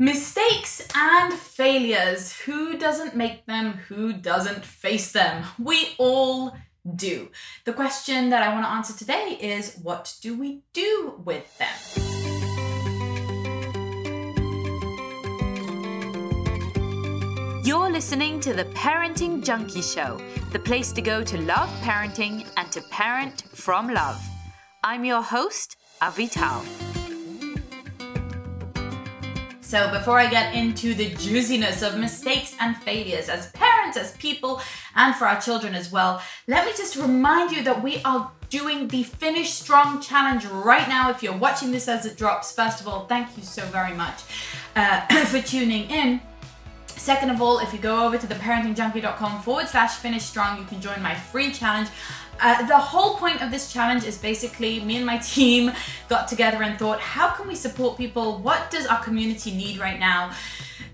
Mistakes and failures. Who doesn't make them? Who doesn't face them? We all do. The question that I want to answer today is what do we do with them? You're listening to the Parenting Junkie Show, the place to go to love parenting and to parent from love. I'm your host, Avital. So, before I get into the juiciness of mistakes and failures as parents, as people, and for our children as well, let me just remind you that we are doing the Finish Strong Challenge right now. If you're watching this as it drops, first of all, thank you so very much uh, for tuning in. Second of all, if you go over to theparentingjunkie.com forward slash finish strong, you can join my free challenge. Uh, the whole point of this challenge is basically me and my team got together and thought, how can we support people? What does our community need right now?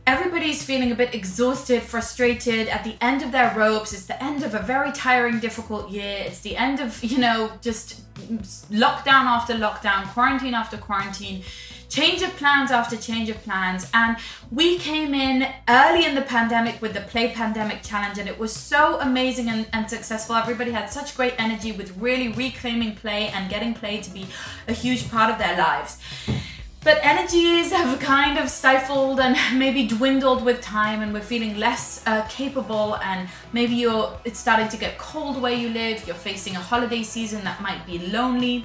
Everybody's feeling a bit exhausted, frustrated, at the end of their ropes. It's the end of a very tiring, difficult year. It's the end of, you know, just lockdown after lockdown, quarantine after quarantine change of plans after change of plans. And we came in early in the pandemic with the Play Pandemic Challenge, and it was so amazing and, and successful. Everybody had such great energy with really reclaiming play and getting play to be a huge part of their lives. But energies have kind of stifled and maybe dwindled with time, and we're feeling less uh, capable. And maybe you're it's starting to get cold where you live. You're facing a holiday season that might be lonely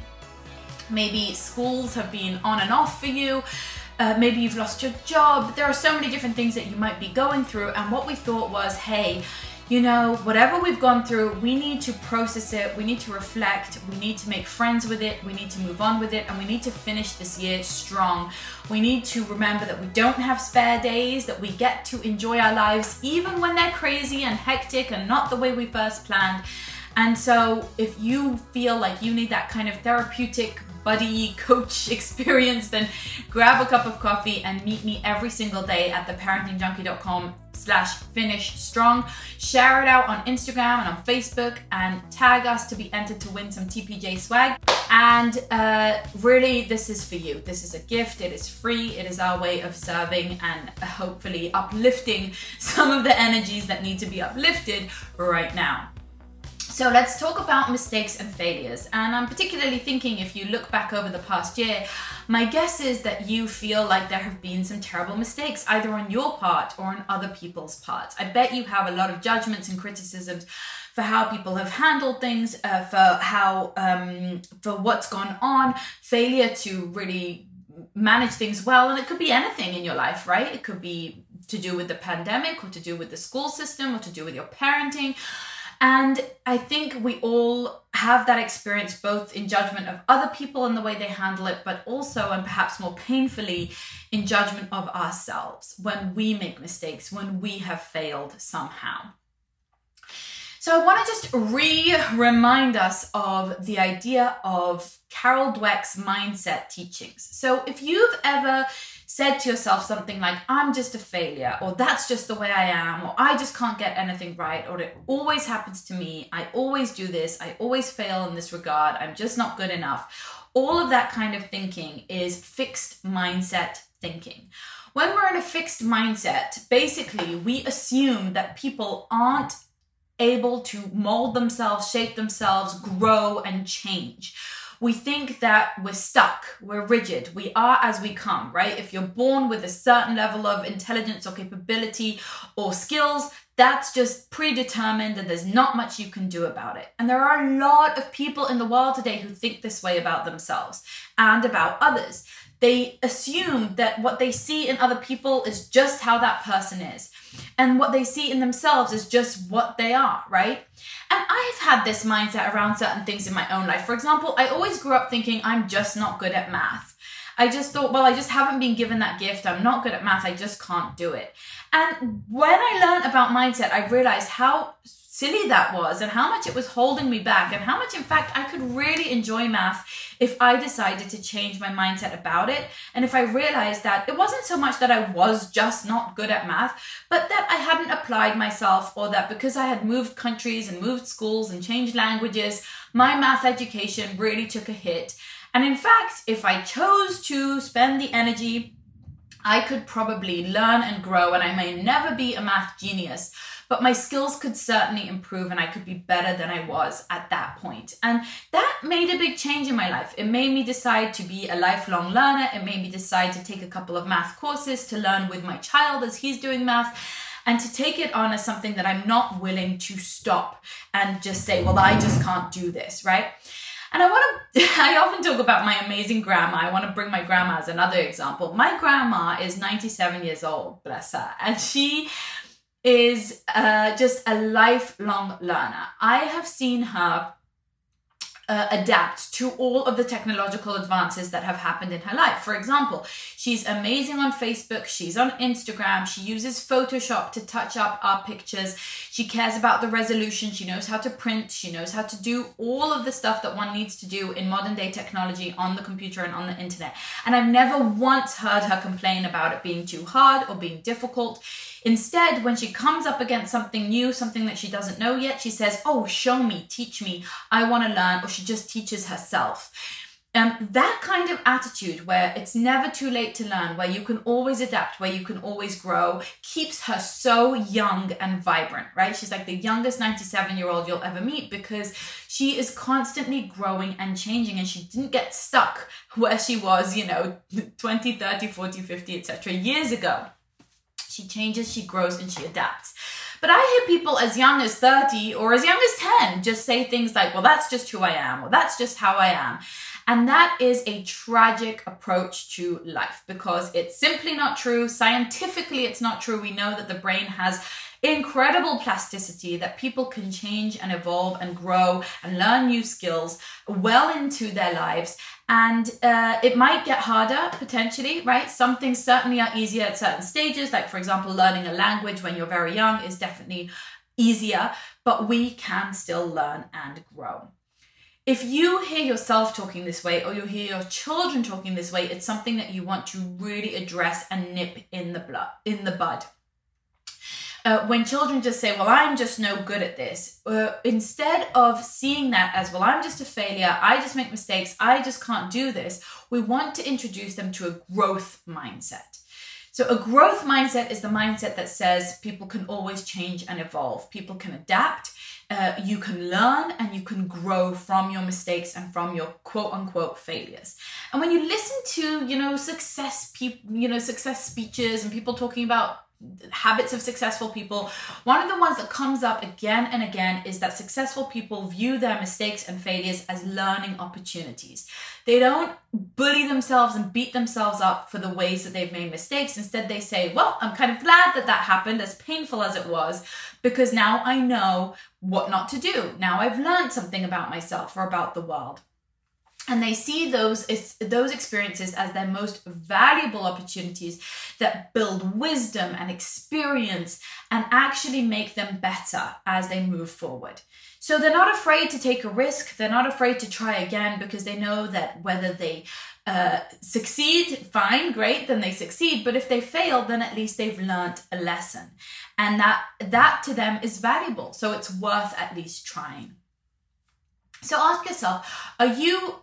Maybe schools have been on and off for you. Uh, maybe you've lost your job. There are so many different things that you might be going through. And what we thought was, hey, you know, whatever we've gone through, we need to process it, we need to reflect, we need to make friends with it, we need to move on with it, and we need to finish this year strong. We need to remember that we don't have spare days, that we get to enjoy our lives even when they're crazy and hectic and not the way we first planned. And so, if you feel like you need that kind of therapeutic buddy coach experience, then grab a cup of coffee and meet me every single day at theparentingjunkie.com slash finish strong. Share it out on Instagram and on Facebook and tag us to be entered to win some TPJ swag. And uh, really, this is for you. This is a gift. It is free. It is our way of serving and hopefully uplifting some of the energies that need to be uplifted right now. So let's talk about mistakes and failures. And I'm particularly thinking if you look back over the past year, my guess is that you feel like there have been some terrible mistakes, either on your part or on other people's parts. I bet you have a lot of judgments and criticisms for how people have handled things, uh, for how, um, for what's gone on, failure to really manage things well. And it could be anything in your life, right? It could be to do with the pandemic or to do with the school system or to do with your parenting and I think we all have that experience both in judgment of other people and the way they handle it, but also, and perhaps more painfully, in judgment of ourselves when we make mistakes, when we have failed somehow. So, I want to just re remind us of the idea of Carol Dweck's mindset teachings. So, if you've ever said to yourself something like, I'm just a failure, or that's just the way I am, or I just can't get anything right, or it always happens to me, I always do this, I always fail in this regard, I'm just not good enough. All of that kind of thinking is fixed mindset thinking. When we're in a fixed mindset, basically we assume that people aren't able to mold themselves, shape themselves, grow, and change we think that we're stuck, we're rigid, we are as we come, right? If you're born with a certain level of intelligence or capability or skills, that's just predetermined and there's not much you can do about it. And there are a lot of people in the world today who think this way about themselves and about others. They assume that what they see in other people is just how that person is. And what they see in themselves is just what they are, right? And I've had this mindset around certain things in my own life. For example, I always grew up thinking I'm just not good at math. I just thought, well, I just haven't been given that gift. I'm not good at math. I just can't do it. And when I learned about mindset, I realized how silly that was and how much it was holding me back and how much in fact I could really enjoy math if I decided to change my mindset about it and if I realized that it wasn't so much that I was just not good at math but that I hadn't applied myself or that because I had moved countries and moved schools and changed languages my math education really took a hit and in fact if I chose to spend the energy I could probably learn and grow, and I may never be a math genius, but my skills could certainly improve and I could be better than I was at that point. And that made a big change in my life. It made me decide to be a lifelong learner. It made me decide to take a couple of math courses to learn with my child as he's doing math and to take it on as something that I'm not willing to stop and just say, well, I just can't do this, right? And I want to, I often talk about my amazing grandma. I want to bring my grandma as another example. My grandma is 97 years old, bless her, and she is uh, just a lifelong learner. I have seen her uh, adapt to all of the technological advances that have happened in her life. For example, she's amazing on Facebook, she's on Instagram, she uses Photoshop to touch up our pictures, she cares about the resolution, she knows how to print, she knows how to do all of the stuff that one needs to do in modern day technology on the computer and on the internet. And I've never once heard her complain about it being too hard or being difficult. Instead, when she comes up against something new, something that she doesn't know yet, she says, Oh, show me, teach me, I want to learn, or she just teaches herself. Um, that kind of attitude where it's never too late to learn, where you can always adapt, where you can always grow, keeps her so young and vibrant, right? She's like the youngest 97 year old you'll ever meet because she is constantly growing and changing and she didn't get stuck where she was, you know, 20, 30, 40, 50, etc. years ago. She changes, she grows, and she adapts. But I hear people as young as 30 or as young as 10 just say things like, well, that's just who I am, or that's just how I am. And that is a tragic approach to life because it's simply not true. Scientifically, it's not true. We know that the brain has incredible plasticity that people can change and evolve and grow and learn new skills well into their lives and uh, it might get harder potentially right some things certainly are easier at certain stages like for example learning a language when you're very young is definitely easier but we can still learn and grow if you hear yourself talking this way or you hear your children talking this way it's something that you want to really address and nip in the blood in the bud uh, when children just say, Well, I'm just no good at this, uh, instead of seeing that as, Well, I'm just a failure, I just make mistakes, I just can't do this, we want to introduce them to a growth mindset. So, a growth mindset is the mindset that says people can always change and evolve, people can adapt. Uh, you can learn and you can grow from your mistakes and from your quote unquote failures. And when you listen to, you know, success people, you know, success speeches and people talking about habits of successful people. One of the ones that comes up again and again is that successful people view their mistakes and failures as learning opportunities. They don't bully themselves and beat themselves up for the ways that they've made mistakes. Instead they say well i'm kind of glad that that happened as painful as it was because now i know what not to do. Now i've learned something about myself or about the world and they see those those experiences as their most valuable opportunities that build wisdom and experience and actually make them better as they move forward. So they're not afraid to take a risk. They're not afraid to try again because they know that whether they uh, succeed fine great then they succeed. But if they fail then at least they've learned a lesson. And that that to them is valuable. So it's worth at least trying so ask yourself are you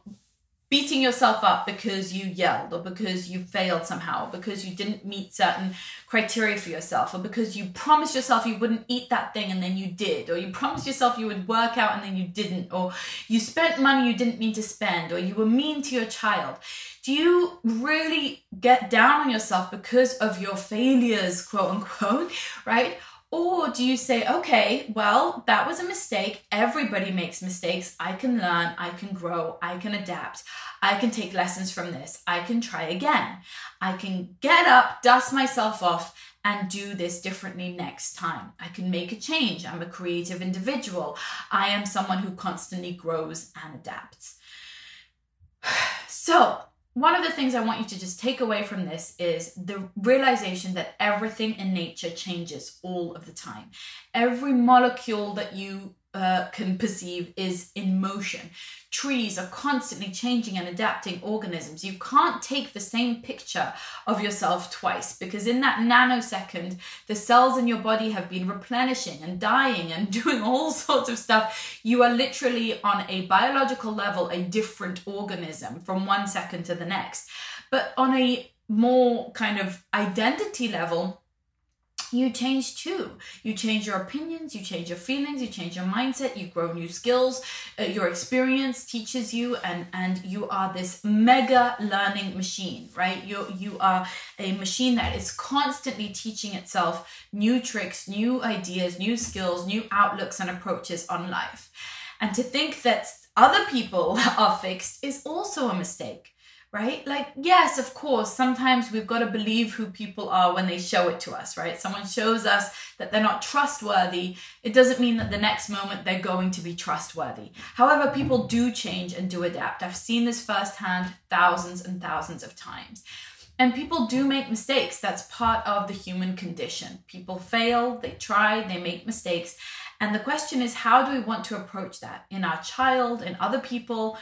beating yourself up because you yelled or because you failed somehow, or because you didn't meet certain criteria for yourself, or because you promised yourself you wouldn't eat that thing and then you did, or you promised yourself you would work out and then you didn't, or you spent money you didn't mean to spend, or you were mean to your child. Do you really get down on yourself because of your failures, quote unquote, right? Or do you say, okay, well, that was a mistake. Everybody makes mistakes. I can learn, I can grow, I can adapt, I can take lessons from this, I can try again. I can get up, dust myself off, and do this differently next time. I can make a change. I'm a creative individual. I am someone who constantly grows and adapts. So, one of the things I want you to just take away from this is the realization that everything in nature changes all of the time. Every molecule that you uh, can perceive is in motion. Trees are constantly changing and adapting organisms. You can't take the same picture of yourself twice because in that nanosecond, the cells in your body have been replenishing and dying and doing all sorts of stuff. You are literally on a biological level a different organism from one second to the next. But on a more kind of identity level, you change too. You change your opinions, you change your feelings, you change your mindset, you grow new skills. Uh, your experience teaches you, and and you are this mega learning machine, right? You you are a machine that is constantly teaching itself new tricks, new ideas, new skills, new outlooks and approaches on life. And to think that other people are fixed is also a mistake right? Like, yes, of course, sometimes we've got to believe who people are when they show it to us, right? Someone shows us that they're not trustworthy. It doesn't mean that the next moment they're going to be trustworthy. However, people do change and do adapt. I've seen this firsthand thousands and thousands of times. And people do make mistakes. That's part of the human condition. People fail, they try, they make mistakes. And the question is, how do we want to approach that in our child, in other people?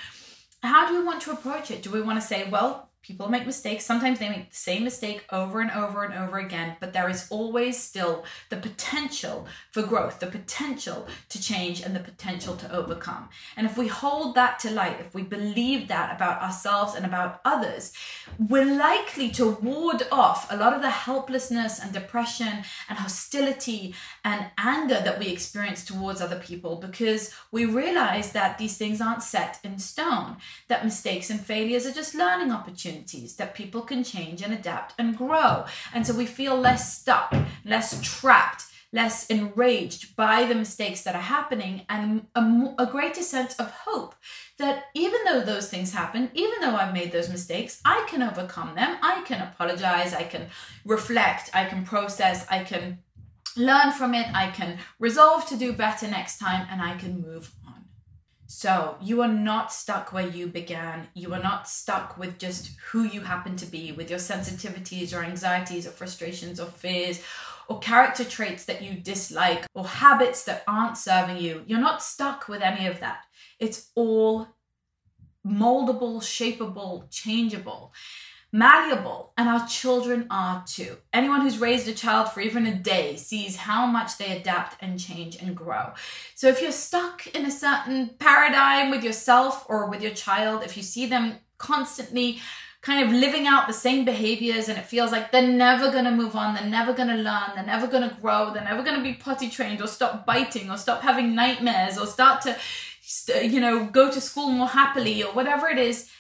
How do we want to approach it? Do we want to say, well, People make mistakes. Sometimes they make the same mistake over and over and over again, but there is always still the potential for growth, the potential to change, and the potential to overcome. And if we hold that to light, if we believe that about ourselves and about others, we're likely to ward off a lot of the helplessness and depression and hostility and anger that we experience towards other people because we realize that these things aren't set in stone, that mistakes and failures are just learning opportunities opportunities that people can change and adapt and grow. And so we feel less stuck, less trapped, less enraged by the mistakes that are happening, and a, a greater sense of hope that even though those things happen, even though I've made those mistakes, I can overcome them. I can apologize, I can reflect, I can process, I can learn from it, I can resolve to do better next time, and I can move so you are not stuck where you began. You are not stuck with just who you happen to be, with your sensitivities or anxieties or frustrations or fears or character traits that you dislike or habits that aren't serving you. You're not stuck with any of that. It's all moldable, shapeable, changeable malleable, and our children are too. Anyone who's raised a child for even a day sees how much they adapt and change and grow. So if you're stuck in a certain paradigm with yourself or with your child, if you see them constantly kind of living out the same behaviors and it feels like they're never going to move on, they're never going to learn, they're never going to grow, they're never going to be potty trained or stop biting or stop having nightmares or start to you know go to school more happily or whatever it is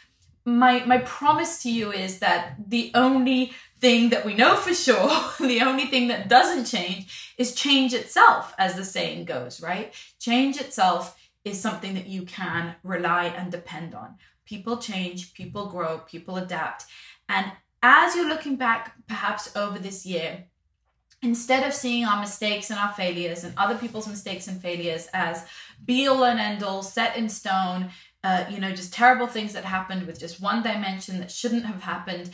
my my promise to you is that the only thing that we know for sure, the only thing that doesn't change is change itself, as the saying goes, right? Change itself is something that you can rely and depend on. People change, people grow, people adapt. And as you're looking back, perhaps over this year, instead of seeing our mistakes and our failures and other people's mistakes and failures as be all and end all, set in stone, uh, you know, just terrible things that happened with just one dimension that shouldn't have happened,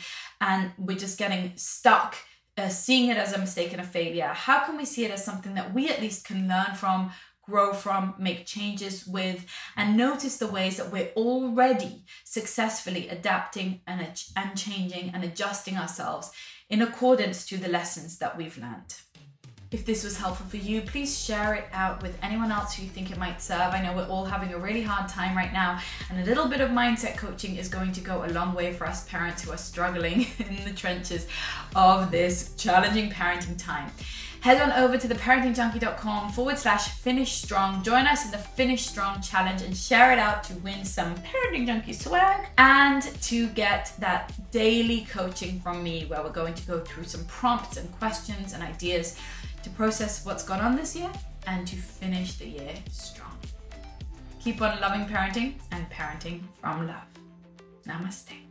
and we're just getting stuck uh, seeing it as a mistake and a failure. How can we see it as something that we at least can learn from, grow from, make changes with, and notice the ways that we're already successfully adapting and, and changing and adjusting ourselves in accordance to the lessons that we've learned. If this was helpful for you, please share it out with anyone else who you think it might serve. I know we're all having a really hard time right now, and a little bit of mindset coaching is going to go a long way for us parents who are struggling in the trenches of this challenging parenting time head on over to theparentingjunkie.com forward slash finish strong. Join us in the Finish Strong Challenge and share it out to win some Parenting Junkie swag and to get that daily coaching from me where we're going to go through some prompts and questions and ideas to process what's gone on this year and to finish the year strong. Keep on loving parenting and parenting from love. Namaste.